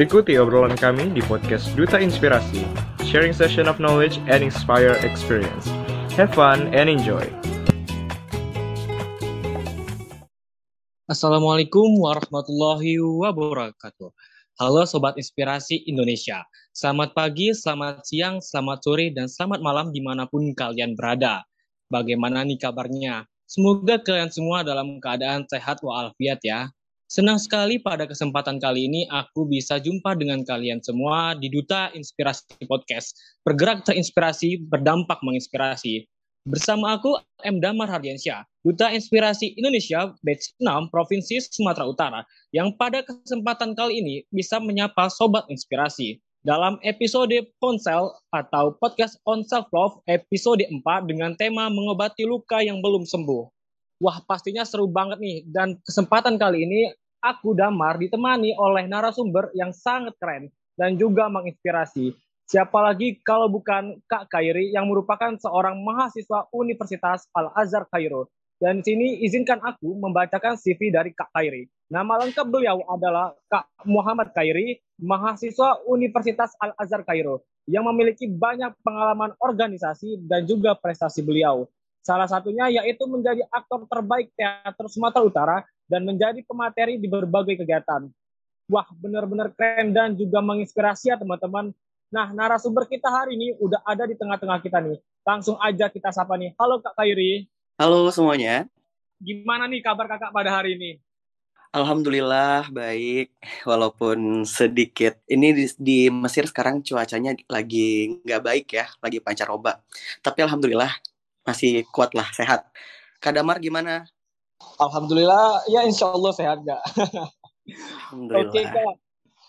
Ikuti obrolan kami di podcast Duta Inspirasi, sharing session of knowledge and inspire experience. Have fun and enjoy. Assalamualaikum warahmatullahi wabarakatuh. Halo Sobat Inspirasi Indonesia. Selamat pagi, selamat siang, selamat sore, dan selamat malam di mana pun kalian berada. Bagaimana nih kabarnya? Semoga kalian semua dalam keadaan sehat walafiat ya. Senang sekali pada kesempatan kali ini aku bisa jumpa dengan kalian semua di Duta Inspirasi Podcast. Bergerak terinspirasi, berdampak menginspirasi. Bersama aku M. Damar Hardiansyah, Duta Inspirasi Indonesia Batch 6 Provinsi Sumatera Utara, yang pada kesempatan kali ini bisa menyapa Sobat Inspirasi. Dalam episode Ponsel atau Podcast on Self Love episode 4 dengan tema mengobati luka yang belum sembuh. Wah, pastinya seru banget nih. Dan kesempatan kali ini aku Damar ditemani oleh narasumber yang sangat keren dan juga menginspirasi. Siapa lagi kalau bukan Kak Kairi yang merupakan seorang mahasiswa Universitas Al-Azhar Kairo. Dan di sini izinkan aku membacakan CV dari Kak Kairi. Nama lengkap beliau adalah Kak Muhammad Kairi, mahasiswa Universitas Al-Azhar Kairo yang memiliki banyak pengalaman organisasi dan juga prestasi beliau. Salah satunya yaitu menjadi aktor terbaik teater Sumatera Utara dan menjadi pemateri di berbagai kegiatan. Wah, benar-benar keren dan juga menginspirasi ya teman-teman. Nah, narasumber kita hari ini udah ada di tengah-tengah kita nih. Langsung aja kita sapa nih. Halo Kak Kairi. Halo semuanya. Gimana nih kabar kakak pada hari ini? Alhamdulillah baik, walaupun sedikit. Ini di, di Mesir sekarang cuacanya lagi nggak baik ya, lagi pancaroba. Tapi alhamdulillah masih kuat lah, sehat. Kak Damar gimana? Alhamdulillah, ya insya Allah sehat gak. Oke kak,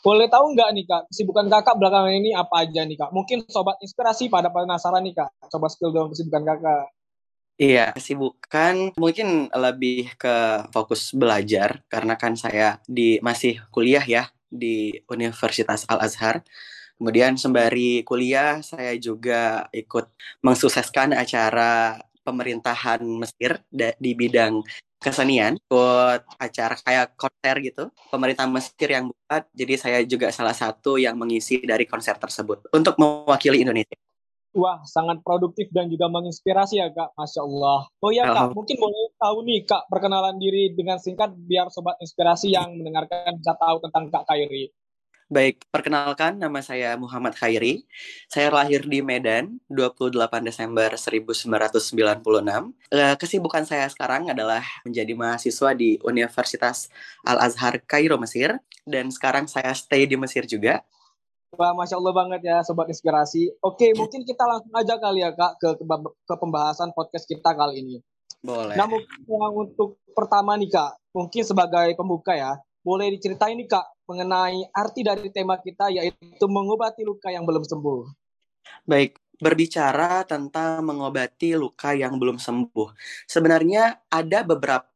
boleh tahu nggak nih kak, kesibukan kakak belakangan ini apa aja nih kak? Mungkin sobat inspirasi pada penasaran nih kak, coba spill dong kesibukan kakak. Iya, kesibukan mungkin lebih ke fokus belajar karena kan saya di masih kuliah ya di Universitas Al Azhar. Kemudian sembari kuliah saya juga ikut mensukseskan acara pemerintahan Mesir di bidang kesenian buat acara kayak konser gitu pemerintah Mesir yang buat jadi saya juga salah satu yang mengisi dari konser tersebut untuk mewakili Indonesia Wah, sangat produktif dan juga menginspirasi ya, Kak. Masya Allah. Oh ya, Kak, mungkin boleh tahu nih, Kak, perkenalan diri dengan singkat biar Sobat Inspirasi yang mendengarkan bisa tahu tentang Kak Kairi. Baik, perkenalkan nama saya Muhammad Khairi. Saya lahir di Medan 28 Desember 1996. Kesibukan saya sekarang adalah menjadi mahasiswa di Universitas Al-Azhar Kairo, Mesir. Dan sekarang saya stay di Mesir juga. Wah, Masya Allah banget ya Sobat Inspirasi. Oke, mungkin kita langsung aja kali ya Kak ke, ke, ke pembahasan podcast kita kali ini. Boleh. Nah, mungkin untuk pertama nih Kak, mungkin sebagai pembuka ya, boleh diceritain nih Kak mengenai arti dari tema kita yaitu mengobati luka yang belum sembuh. Baik, berbicara tentang mengobati luka yang belum sembuh. Sebenarnya ada beberapa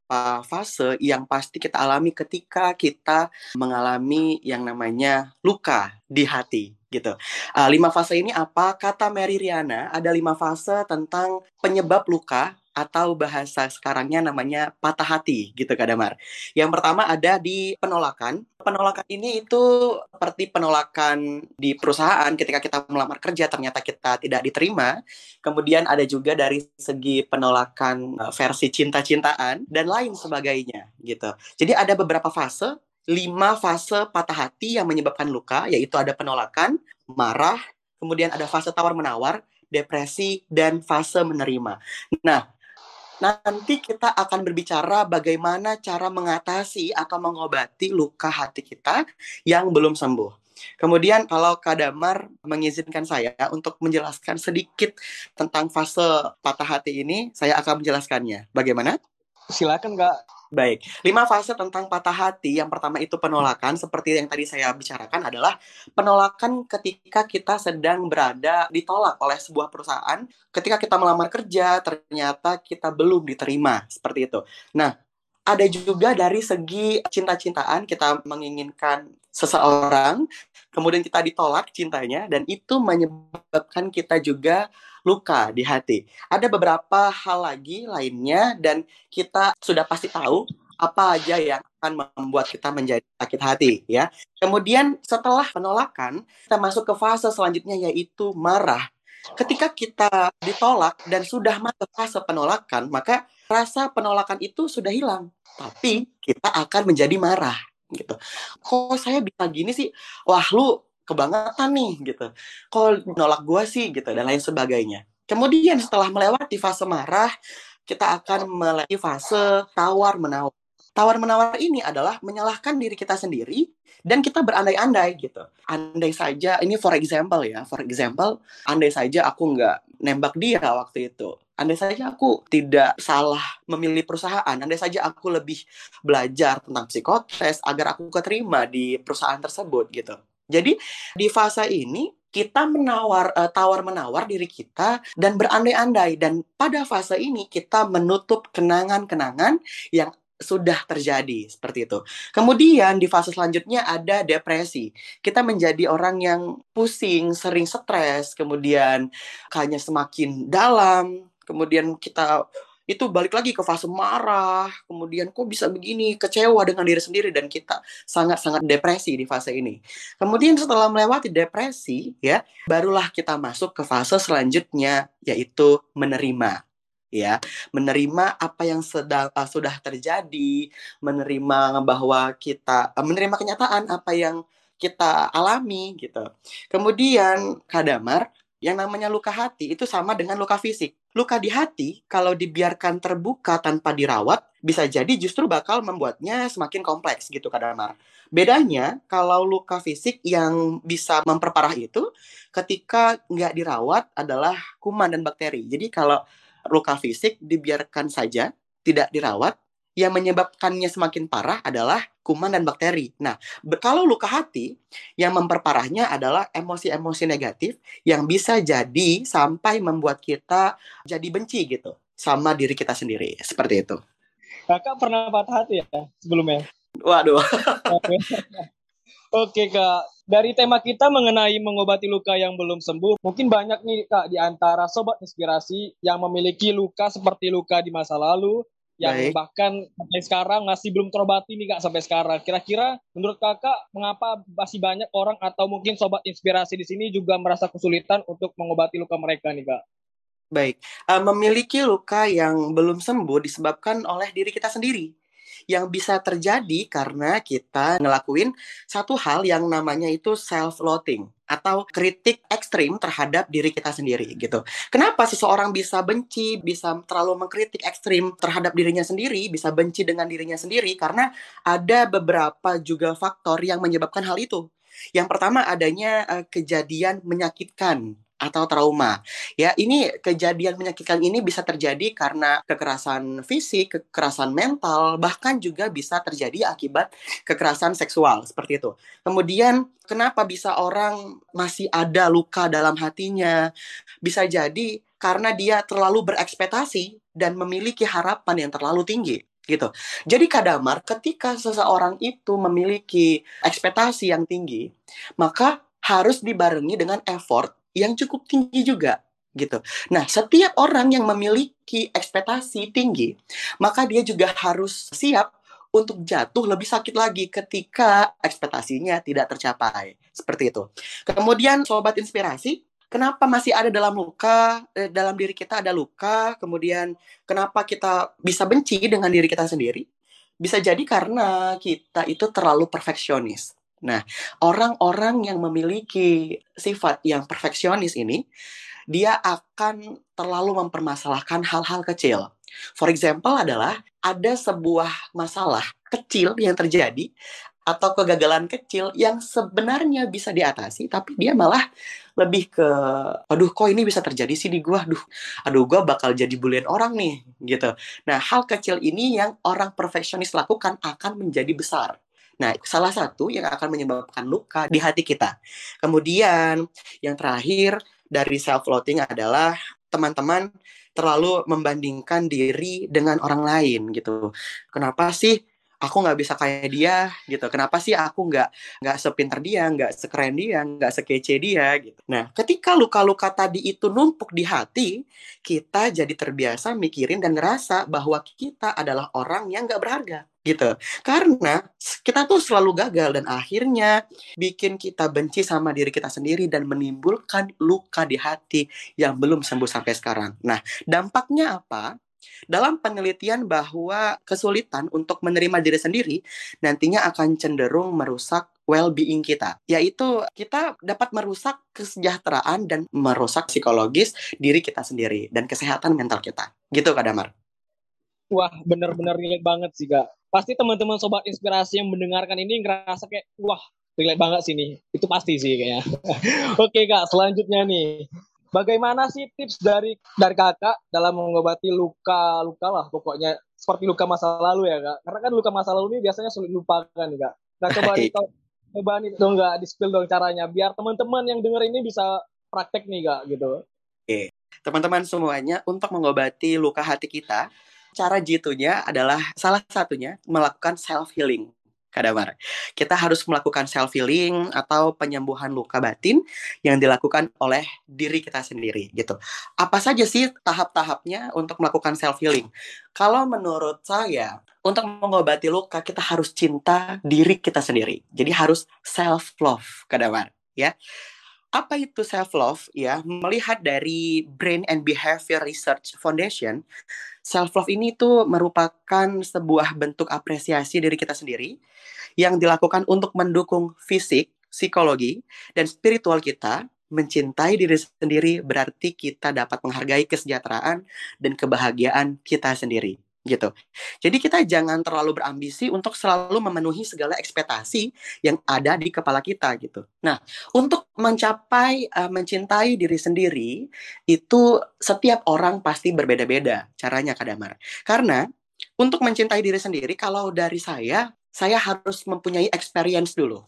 fase yang pasti kita alami ketika kita mengalami yang namanya luka di hati gitu. Uh, lima fase ini apa? Kata Mary Riana ada lima fase tentang penyebab luka atau bahasa sekarangnya namanya patah hati gitu Kak Damar. Yang pertama ada di penolakan. Penolakan ini itu seperti penolakan di perusahaan ketika kita melamar kerja ternyata kita tidak diterima. Kemudian ada juga dari segi penolakan eh, versi cinta-cintaan dan lain sebagainya gitu. Jadi ada beberapa fase, lima fase patah hati yang menyebabkan luka yaitu ada penolakan, marah, kemudian ada fase tawar-menawar, depresi, dan fase menerima. Nah, nanti kita akan berbicara bagaimana cara mengatasi atau mengobati luka hati kita yang belum sembuh. Kemudian kalau Kadamar mengizinkan saya untuk menjelaskan sedikit tentang fase patah hati ini, saya akan menjelaskannya. Bagaimana? Silakan, Kak. Baik, lima fase tentang patah hati. Yang pertama itu penolakan, seperti yang tadi saya bicarakan adalah penolakan ketika kita sedang berada ditolak oleh sebuah perusahaan. Ketika kita melamar kerja, ternyata kita belum diterima, seperti itu. Nah, ada juga dari segi cinta-cintaan, kita menginginkan seseorang, kemudian kita ditolak cintanya, dan itu menyebabkan kita juga luka di hati. Ada beberapa hal lagi lainnya dan kita sudah pasti tahu apa aja yang akan membuat kita menjadi sakit hati ya. Kemudian setelah penolakan, kita masuk ke fase selanjutnya yaitu marah. Ketika kita ditolak dan sudah masuk fase penolakan, maka rasa penolakan itu sudah hilang. Tapi kita akan menjadi marah gitu. Kok saya bisa gini sih? Wah, lu kebangetan nih gitu. Kok nolak gua sih gitu dan lain sebagainya. Kemudian setelah melewati fase marah, kita akan melewati fase tawar-menawar. Tawar-menawar ini adalah menyalahkan diri kita sendiri dan kita berandai-andai gitu. Andai saja, ini for example ya, for example, andai saja aku nggak nembak dia waktu itu. Andai saja aku tidak salah memilih perusahaan, andai saja aku lebih belajar tentang psikotes agar aku keterima di perusahaan tersebut gitu. Jadi di fase ini kita menawar uh, tawar menawar diri kita dan berandai-andai dan pada fase ini kita menutup kenangan-kenangan yang sudah terjadi seperti itu. Kemudian di fase selanjutnya ada depresi. Kita menjadi orang yang pusing, sering stres, kemudian kayaknya semakin dalam, kemudian kita itu balik lagi ke fase marah, kemudian kok bisa begini, kecewa dengan diri sendiri dan kita sangat-sangat depresi di fase ini. Kemudian setelah melewati depresi, ya, barulah kita masuk ke fase selanjutnya yaitu menerima ya. Menerima apa yang sedang uh, sudah terjadi menerima bahwa kita uh, menerima kenyataan apa yang kita alami gitu. Kemudian kadamar yang namanya luka hati itu sama dengan luka fisik luka di hati kalau dibiarkan terbuka tanpa dirawat bisa jadi justru bakal membuatnya semakin kompleks gitu kadamar bedanya kalau luka fisik yang bisa memperparah itu ketika nggak dirawat adalah kuman dan bakteri. Jadi kalau luka fisik dibiarkan saja, tidak dirawat, yang menyebabkannya semakin parah adalah kuman dan bakteri. Nah, kalau luka hati, yang memperparahnya adalah emosi-emosi negatif yang bisa jadi sampai membuat kita jadi benci gitu sama diri kita sendiri. Seperti itu. Kakak pernah patah hati ya sebelumnya? Waduh. Oke kak, dari tema kita mengenai mengobati luka yang belum sembuh, mungkin banyak nih kak di antara sobat inspirasi yang memiliki luka seperti luka di masa lalu, yang Baik. bahkan sampai sekarang masih belum terobati nih kak sampai sekarang. Kira-kira menurut kakak mengapa masih banyak orang atau mungkin sobat inspirasi di sini juga merasa kesulitan untuk mengobati luka mereka nih kak? Baik, uh, memiliki luka yang belum sembuh disebabkan oleh diri kita sendiri yang bisa terjadi karena kita ngelakuin satu hal yang namanya itu self-loathing atau kritik ekstrim terhadap diri kita sendiri gitu. Kenapa seseorang bisa benci, bisa terlalu mengkritik ekstrim terhadap dirinya sendiri, bisa benci dengan dirinya sendiri karena ada beberapa juga faktor yang menyebabkan hal itu. Yang pertama adanya uh, kejadian menyakitkan atau trauma. Ya, ini kejadian menyakitkan ini bisa terjadi karena kekerasan fisik, kekerasan mental, bahkan juga bisa terjadi akibat kekerasan seksual seperti itu. Kemudian, kenapa bisa orang masih ada luka dalam hatinya? Bisa jadi karena dia terlalu berekspektasi dan memiliki harapan yang terlalu tinggi gitu. Jadi kadamar ketika seseorang itu memiliki ekspektasi yang tinggi, maka harus dibarengi dengan effort yang cukup tinggi juga gitu. Nah, setiap orang yang memiliki ekspektasi tinggi, maka dia juga harus siap untuk jatuh lebih sakit lagi ketika ekspektasinya tidak tercapai. Seperti itu. Kemudian sobat inspirasi, kenapa masih ada dalam luka, eh, dalam diri kita ada luka, kemudian kenapa kita bisa benci dengan diri kita sendiri? Bisa jadi karena kita itu terlalu perfeksionis. Nah, orang-orang yang memiliki sifat yang perfeksionis ini, dia akan terlalu mempermasalahkan hal-hal kecil. For example adalah ada sebuah masalah kecil yang terjadi atau kegagalan kecil yang sebenarnya bisa diatasi tapi dia malah lebih ke aduh kok ini bisa terjadi sih di gua? Aduh aduh gua bakal jadi bulian orang nih gitu. Nah hal kecil ini yang orang perfeksionis lakukan akan menjadi besar Nah, salah satu yang akan menyebabkan luka di hati kita. Kemudian, yang terakhir dari self-loathing adalah teman-teman terlalu membandingkan diri dengan orang lain gitu. Kenapa sih aku nggak bisa kayak dia gitu? Kenapa sih aku nggak nggak sepinter dia, nggak sekeren dia, nggak sekece dia gitu? Nah, ketika luka-luka tadi itu numpuk di hati, kita jadi terbiasa mikirin dan ngerasa bahwa kita adalah orang yang nggak berharga gitu. Karena kita tuh selalu gagal dan akhirnya bikin kita benci sama diri kita sendiri dan menimbulkan luka di hati yang belum sembuh sampai sekarang. Nah, dampaknya apa? Dalam penelitian bahwa kesulitan untuk menerima diri sendiri nantinya akan cenderung merusak well-being kita, yaitu kita dapat merusak kesejahteraan dan merusak psikologis diri kita sendiri dan kesehatan mental kita. Gitu Kak Damar. Wah, benar-benar relate banget sih, Kak. Pasti teman-teman sobat inspirasi yang mendengarkan ini ngerasa kayak, wah, relate banget sih nih. Itu pasti sih kayaknya. Oke, Kak, selanjutnya nih. Bagaimana sih tips dari dari kakak dalam mengobati luka-luka lah pokoknya seperti luka masa lalu ya kak? Karena kan luka masa lalu ini biasanya sulit lupakan nih kak. Nah coba nih, coba nih dong nggak di spill dong caranya biar teman-teman yang denger ini bisa praktek nih kak gitu. Oke, teman-teman semuanya untuk mengobati luka hati kita cara jitunya adalah salah satunya melakukan self healing. Kadamar. Kita harus melakukan self healing atau penyembuhan luka batin yang dilakukan oleh diri kita sendiri gitu. Apa saja sih tahap-tahapnya untuk melakukan self healing? Kalau menurut saya, untuk mengobati luka kita harus cinta diri kita sendiri. Jadi harus self love, Kadamar, ya. Apa itu self love ya? Melihat dari Brain and Behavior Research Foundation, self love ini tuh merupakan sebuah bentuk apresiasi diri kita sendiri yang dilakukan untuk mendukung fisik, psikologi, dan spiritual kita. Mencintai diri sendiri berarti kita dapat menghargai kesejahteraan dan kebahagiaan kita sendiri gitu. Jadi kita jangan terlalu berambisi untuk selalu memenuhi segala ekspektasi yang ada di kepala kita gitu. Nah, untuk mencapai uh, mencintai diri sendiri itu setiap orang pasti berbeda-beda caranya Kadamar. Karena untuk mencintai diri sendiri kalau dari saya saya harus mempunyai experience dulu.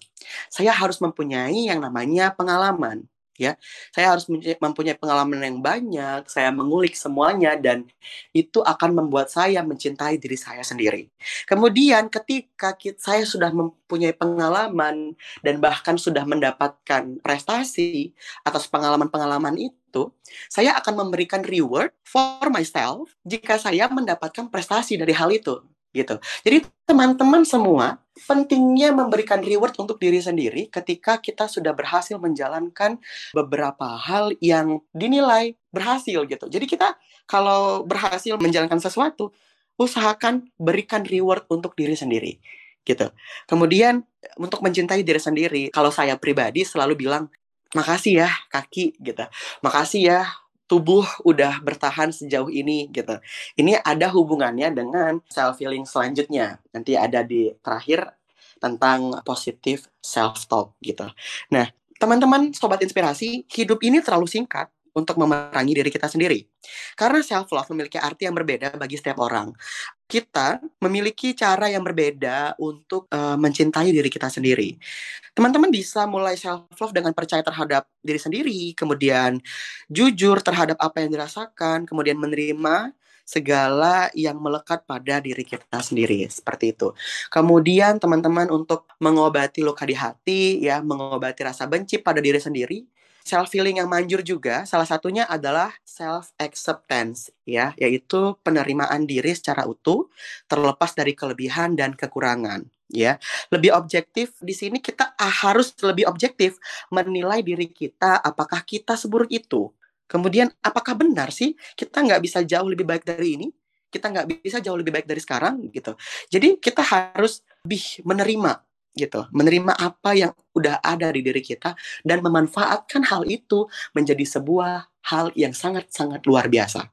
Saya harus mempunyai yang namanya pengalaman ya. Saya harus mempunyai pengalaman yang banyak saya mengulik semuanya dan itu akan membuat saya mencintai diri saya sendiri. Kemudian ketika saya sudah mempunyai pengalaman dan bahkan sudah mendapatkan prestasi atas pengalaman-pengalaman itu saya akan memberikan reward for myself jika saya mendapatkan prestasi dari hal itu gitu. Jadi teman-teman semua pentingnya memberikan reward untuk diri sendiri ketika kita sudah berhasil menjalankan beberapa hal yang dinilai berhasil gitu. Jadi kita kalau berhasil menjalankan sesuatu, usahakan berikan reward untuk diri sendiri gitu. Kemudian untuk mencintai diri sendiri, kalau saya pribadi selalu bilang makasih ya kaki gitu. Makasih ya tubuh udah bertahan sejauh ini gitu. Ini ada hubungannya dengan self healing selanjutnya. Nanti ada di terakhir tentang positif self talk gitu. Nah, teman-teman sobat inspirasi, hidup ini terlalu singkat untuk memerangi diri kita sendiri. Karena self love memiliki arti yang berbeda bagi setiap orang. Kita memiliki cara yang berbeda untuk uh, mencintai diri kita sendiri. Teman-teman bisa mulai self love dengan percaya terhadap diri sendiri, kemudian jujur terhadap apa yang dirasakan, kemudian menerima segala yang melekat pada diri kita sendiri seperti itu. Kemudian teman-teman untuk mengobati luka di hati ya, mengobati rasa benci pada diri sendiri, self healing yang manjur juga salah satunya adalah self acceptance ya yaitu penerimaan diri secara utuh terlepas dari kelebihan dan kekurangan ya. Lebih objektif di sini kita harus lebih objektif menilai diri kita apakah kita seburuk itu. Kemudian apakah benar sih kita nggak bisa jauh lebih baik dari ini? Kita nggak bisa jauh lebih baik dari sekarang gitu. Jadi kita harus lebih menerima gitu, menerima apa yang udah ada di diri kita dan memanfaatkan hal itu menjadi sebuah hal yang sangat-sangat luar biasa.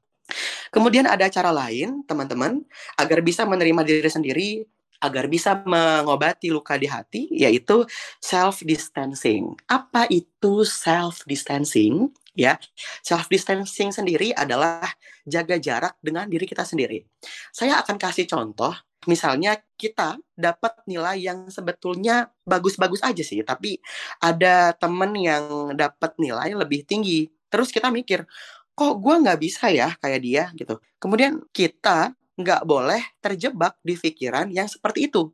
Kemudian ada cara lain, teman-teman, agar bisa menerima diri sendiri, agar bisa mengobati luka di hati, yaitu self distancing. Apa itu self distancing? Ya, self distancing sendiri adalah jaga jarak dengan diri kita sendiri. Saya akan kasih contoh misalnya kita dapat nilai yang sebetulnya bagus-bagus aja sih, tapi ada temen yang dapat nilai lebih tinggi. Terus kita mikir, kok gue nggak bisa ya kayak dia gitu. Kemudian kita nggak boleh terjebak di pikiran yang seperti itu.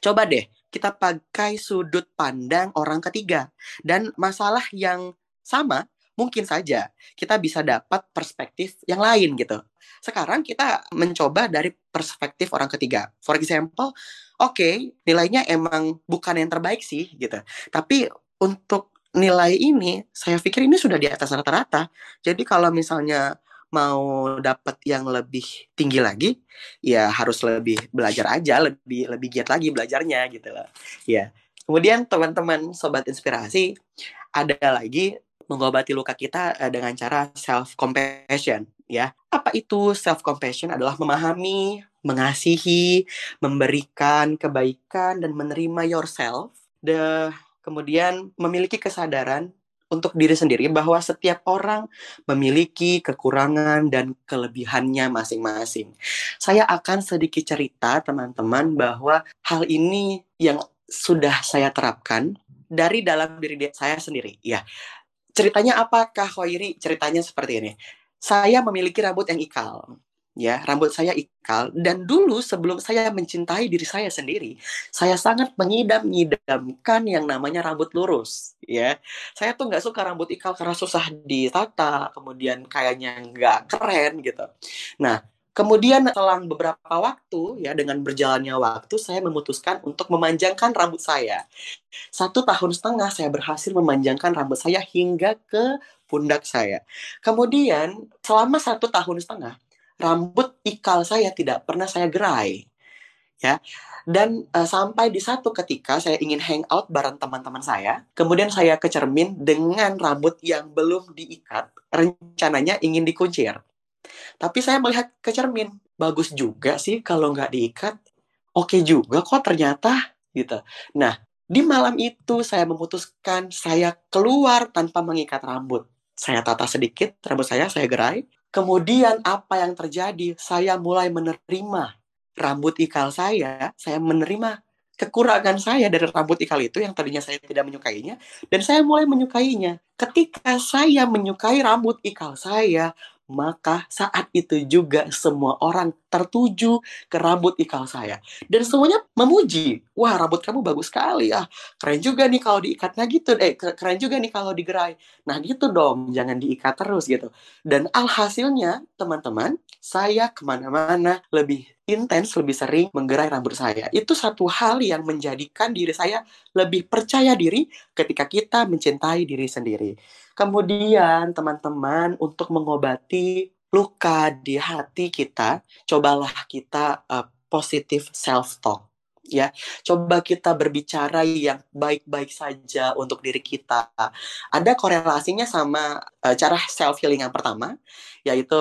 Coba deh kita pakai sudut pandang orang ketiga dan masalah yang sama mungkin saja kita bisa dapat perspektif yang lain gitu. Sekarang kita mencoba dari perspektif orang ketiga. For example, oke, okay, nilainya emang bukan yang terbaik sih gitu. Tapi untuk nilai ini saya pikir ini sudah di atas rata-rata. Jadi kalau misalnya mau dapat yang lebih tinggi lagi, ya harus lebih belajar aja, lebih lebih giat lagi belajarnya gitu loh. Ya. Kemudian teman-teman sobat inspirasi, ada lagi mengobati luka kita eh, dengan cara self compassion ya. Apa itu self compassion? Adalah memahami, mengasihi, memberikan kebaikan dan menerima yourself. The kemudian memiliki kesadaran untuk diri sendiri bahwa setiap orang memiliki kekurangan dan kelebihannya masing-masing. Saya akan sedikit cerita teman-teman bahwa hal ini yang sudah saya terapkan dari dalam diri saya sendiri. Ya, Ceritanya apakah Khairi? Ceritanya seperti ini. Saya memiliki rambut yang ikal. Ya, rambut saya ikal dan dulu sebelum saya mencintai diri saya sendiri, saya sangat mengidam-idamkan yang namanya rambut lurus, ya. Saya tuh nggak suka rambut ikal karena susah ditata, kemudian kayaknya nggak keren gitu. Nah, Kemudian selang beberapa waktu ya dengan berjalannya waktu saya memutuskan untuk memanjangkan rambut saya. Satu tahun setengah saya berhasil memanjangkan rambut saya hingga ke pundak saya. Kemudian selama satu tahun setengah rambut ikal saya tidak pernah saya gerai. Ya, dan uh, sampai di satu ketika saya ingin hangout bareng teman-teman saya, kemudian saya ke cermin dengan rambut yang belum diikat, rencananya ingin dikuncir. Tapi saya melihat ke cermin, bagus juga sih kalau nggak diikat. Oke juga kok ternyata gitu. Nah, di malam itu saya memutuskan saya keluar tanpa mengikat rambut. Saya tata sedikit rambut saya, saya gerai. Kemudian apa yang terjadi? Saya mulai menerima rambut ikal saya, saya menerima kekurangan saya dari rambut ikal itu yang tadinya saya tidak menyukainya dan saya mulai menyukainya. Ketika saya menyukai rambut ikal saya, maka saat itu juga semua orang tertuju ke rambut ikal saya. Dan semuanya memuji. Wah, rambut kamu bagus sekali ya. Keren juga nih kalau diikatnya gitu. Eh, keren juga nih kalau digerai. Nah, gitu dong. Jangan diikat terus gitu. Dan alhasilnya, teman-teman, saya ke mana-mana lebih intens, lebih sering menggerai rambut saya. Itu satu hal yang menjadikan diri saya lebih percaya diri ketika kita mencintai diri sendiri. Kemudian, teman-teman, untuk mengobati luka di hati kita, cobalah kita uh, positif self-talk. Ya, coba kita berbicara yang baik-baik saja untuk diri kita. Ada korelasinya sama uh, cara self healing yang pertama, yaitu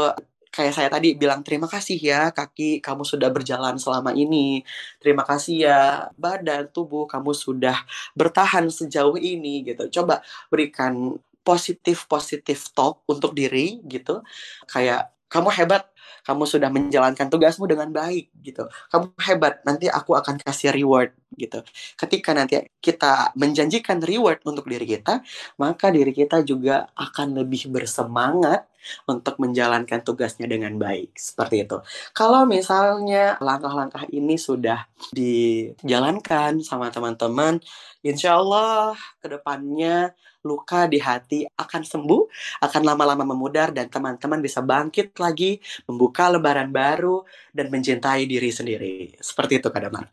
kayak saya tadi bilang terima kasih ya kaki kamu sudah berjalan selama ini terima kasih ya badan tubuh kamu sudah bertahan sejauh ini gitu coba berikan positif positif talk untuk diri gitu. Kayak kamu hebat kamu sudah menjalankan tugasmu dengan baik gitu. Kamu hebat nanti aku akan kasih reward gitu. Ketika nanti kita menjanjikan reward untuk diri kita maka diri kita juga akan lebih bersemangat untuk menjalankan tugasnya dengan baik. Seperti itu. Kalau misalnya langkah-langkah ini sudah dijalankan sama teman-teman insya Allah ke depannya luka di hati akan sembuh, akan lama-lama memudar dan teman-teman bisa bangkit lagi, membuka lebaran baru dan mencintai diri sendiri. Seperti itu Kak Damar.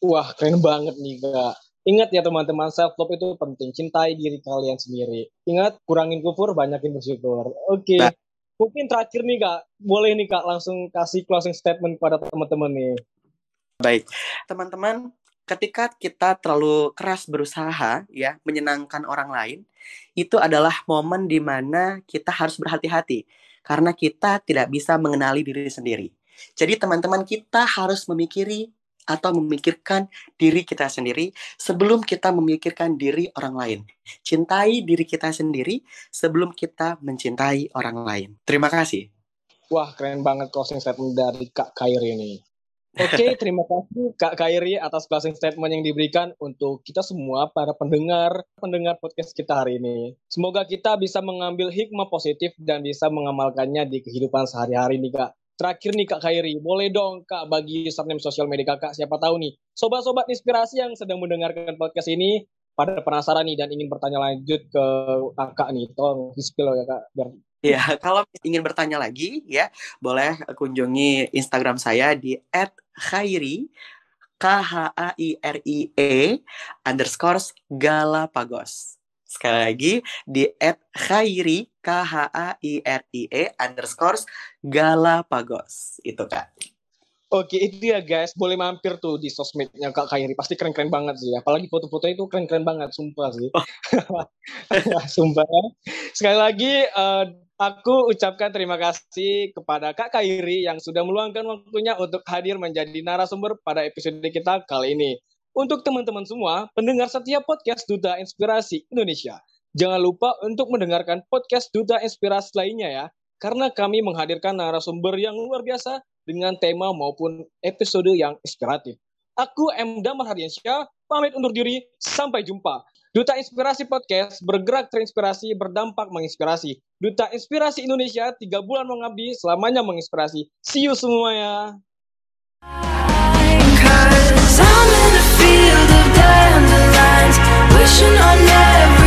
Wah, keren banget nih Kak. Ingat ya teman-teman, self love itu penting. Cintai diri kalian sendiri. Ingat, kurangin kufur, banyakin bersyukur. Oke. Okay. Mungkin terakhir nih Kak, boleh nih Kak langsung kasih closing statement kepada teman-teman nih. Baik, teman-teman, ketika kita terlalu keras berusaha ya menyenangkan orang lain, itu adalah momen di mana kita harus berhati-hati karena kita tidak bisa mengenali diri sendiri. Jadi teman-teman kita harus memikiri atau memikirkan diri kita sendiri sebelum kita memikirkan diri orang lain. Cintai diri kita sendiri sebelum kita mencintai orang lain. Terima kasih. Wah, keren banget closing statement dari Kak Kair ini. Oke, terima kasih Kak Kairi atas closing statement yang diberikan untuk kita semua para pendengar pendengar podcast kita hari ini. Semoga kita bisa mengambil hikmah positif dan bisa mengamalkannya di kehidupan sehari-hari nih Kak. Terakhir nih Kak Kairi, boleh dong Kak bagi username sosial media Kakak siapa tahu nih sobat-sobat inspirasi yang sedang mendengarkan podcast ini pada penasaran nih dan ingin bertanya lanjut ke kakak nih, tolong di-spill ya kak. Biar... Ya, kalau ingin bertanya lagi ya, boleh kunjungi Instagram saya di @khairi K H A I R I E underscore Galapagos. Sekali lagi di @khairi K H A I R I E underscore Galapagos. Itu kak. Oke, itu ya guys. Boleh mampir tuh di sosmednya Kak Kairi. Pasti keren-keren banget sih. Apalagi foto-fotonya itu keren-keren banget, sumpah sih. Oh. sumpah. Sekali lagi, uh, aku ucapkan terima kasih kepada Kak Kairi yang sudah meluangkan waktunya untuk hadir menjadi narasumber pada episode kita kali ini. Untuk teman-teman semua, pendengar setiap podcast Duta Inspirasi Indonesia, jangan lupa untuk mendengarkan podcast Duta Inspirasi lainnya ya, karena kami menghadirkan narasumber yang luar biasa dengan tema maupun episode yang inspiratif. Aku M. Damar Hardiansyah, pamit undur diri, sampai jumpa. Duta Inspirasi Podcast bergerak terinspirasi, berdampak menginspirasi. Duta Inspirasi Indonesia, tiga bulan mengabdi, selamanya menginspirasi. See you semuanya. Wishing on never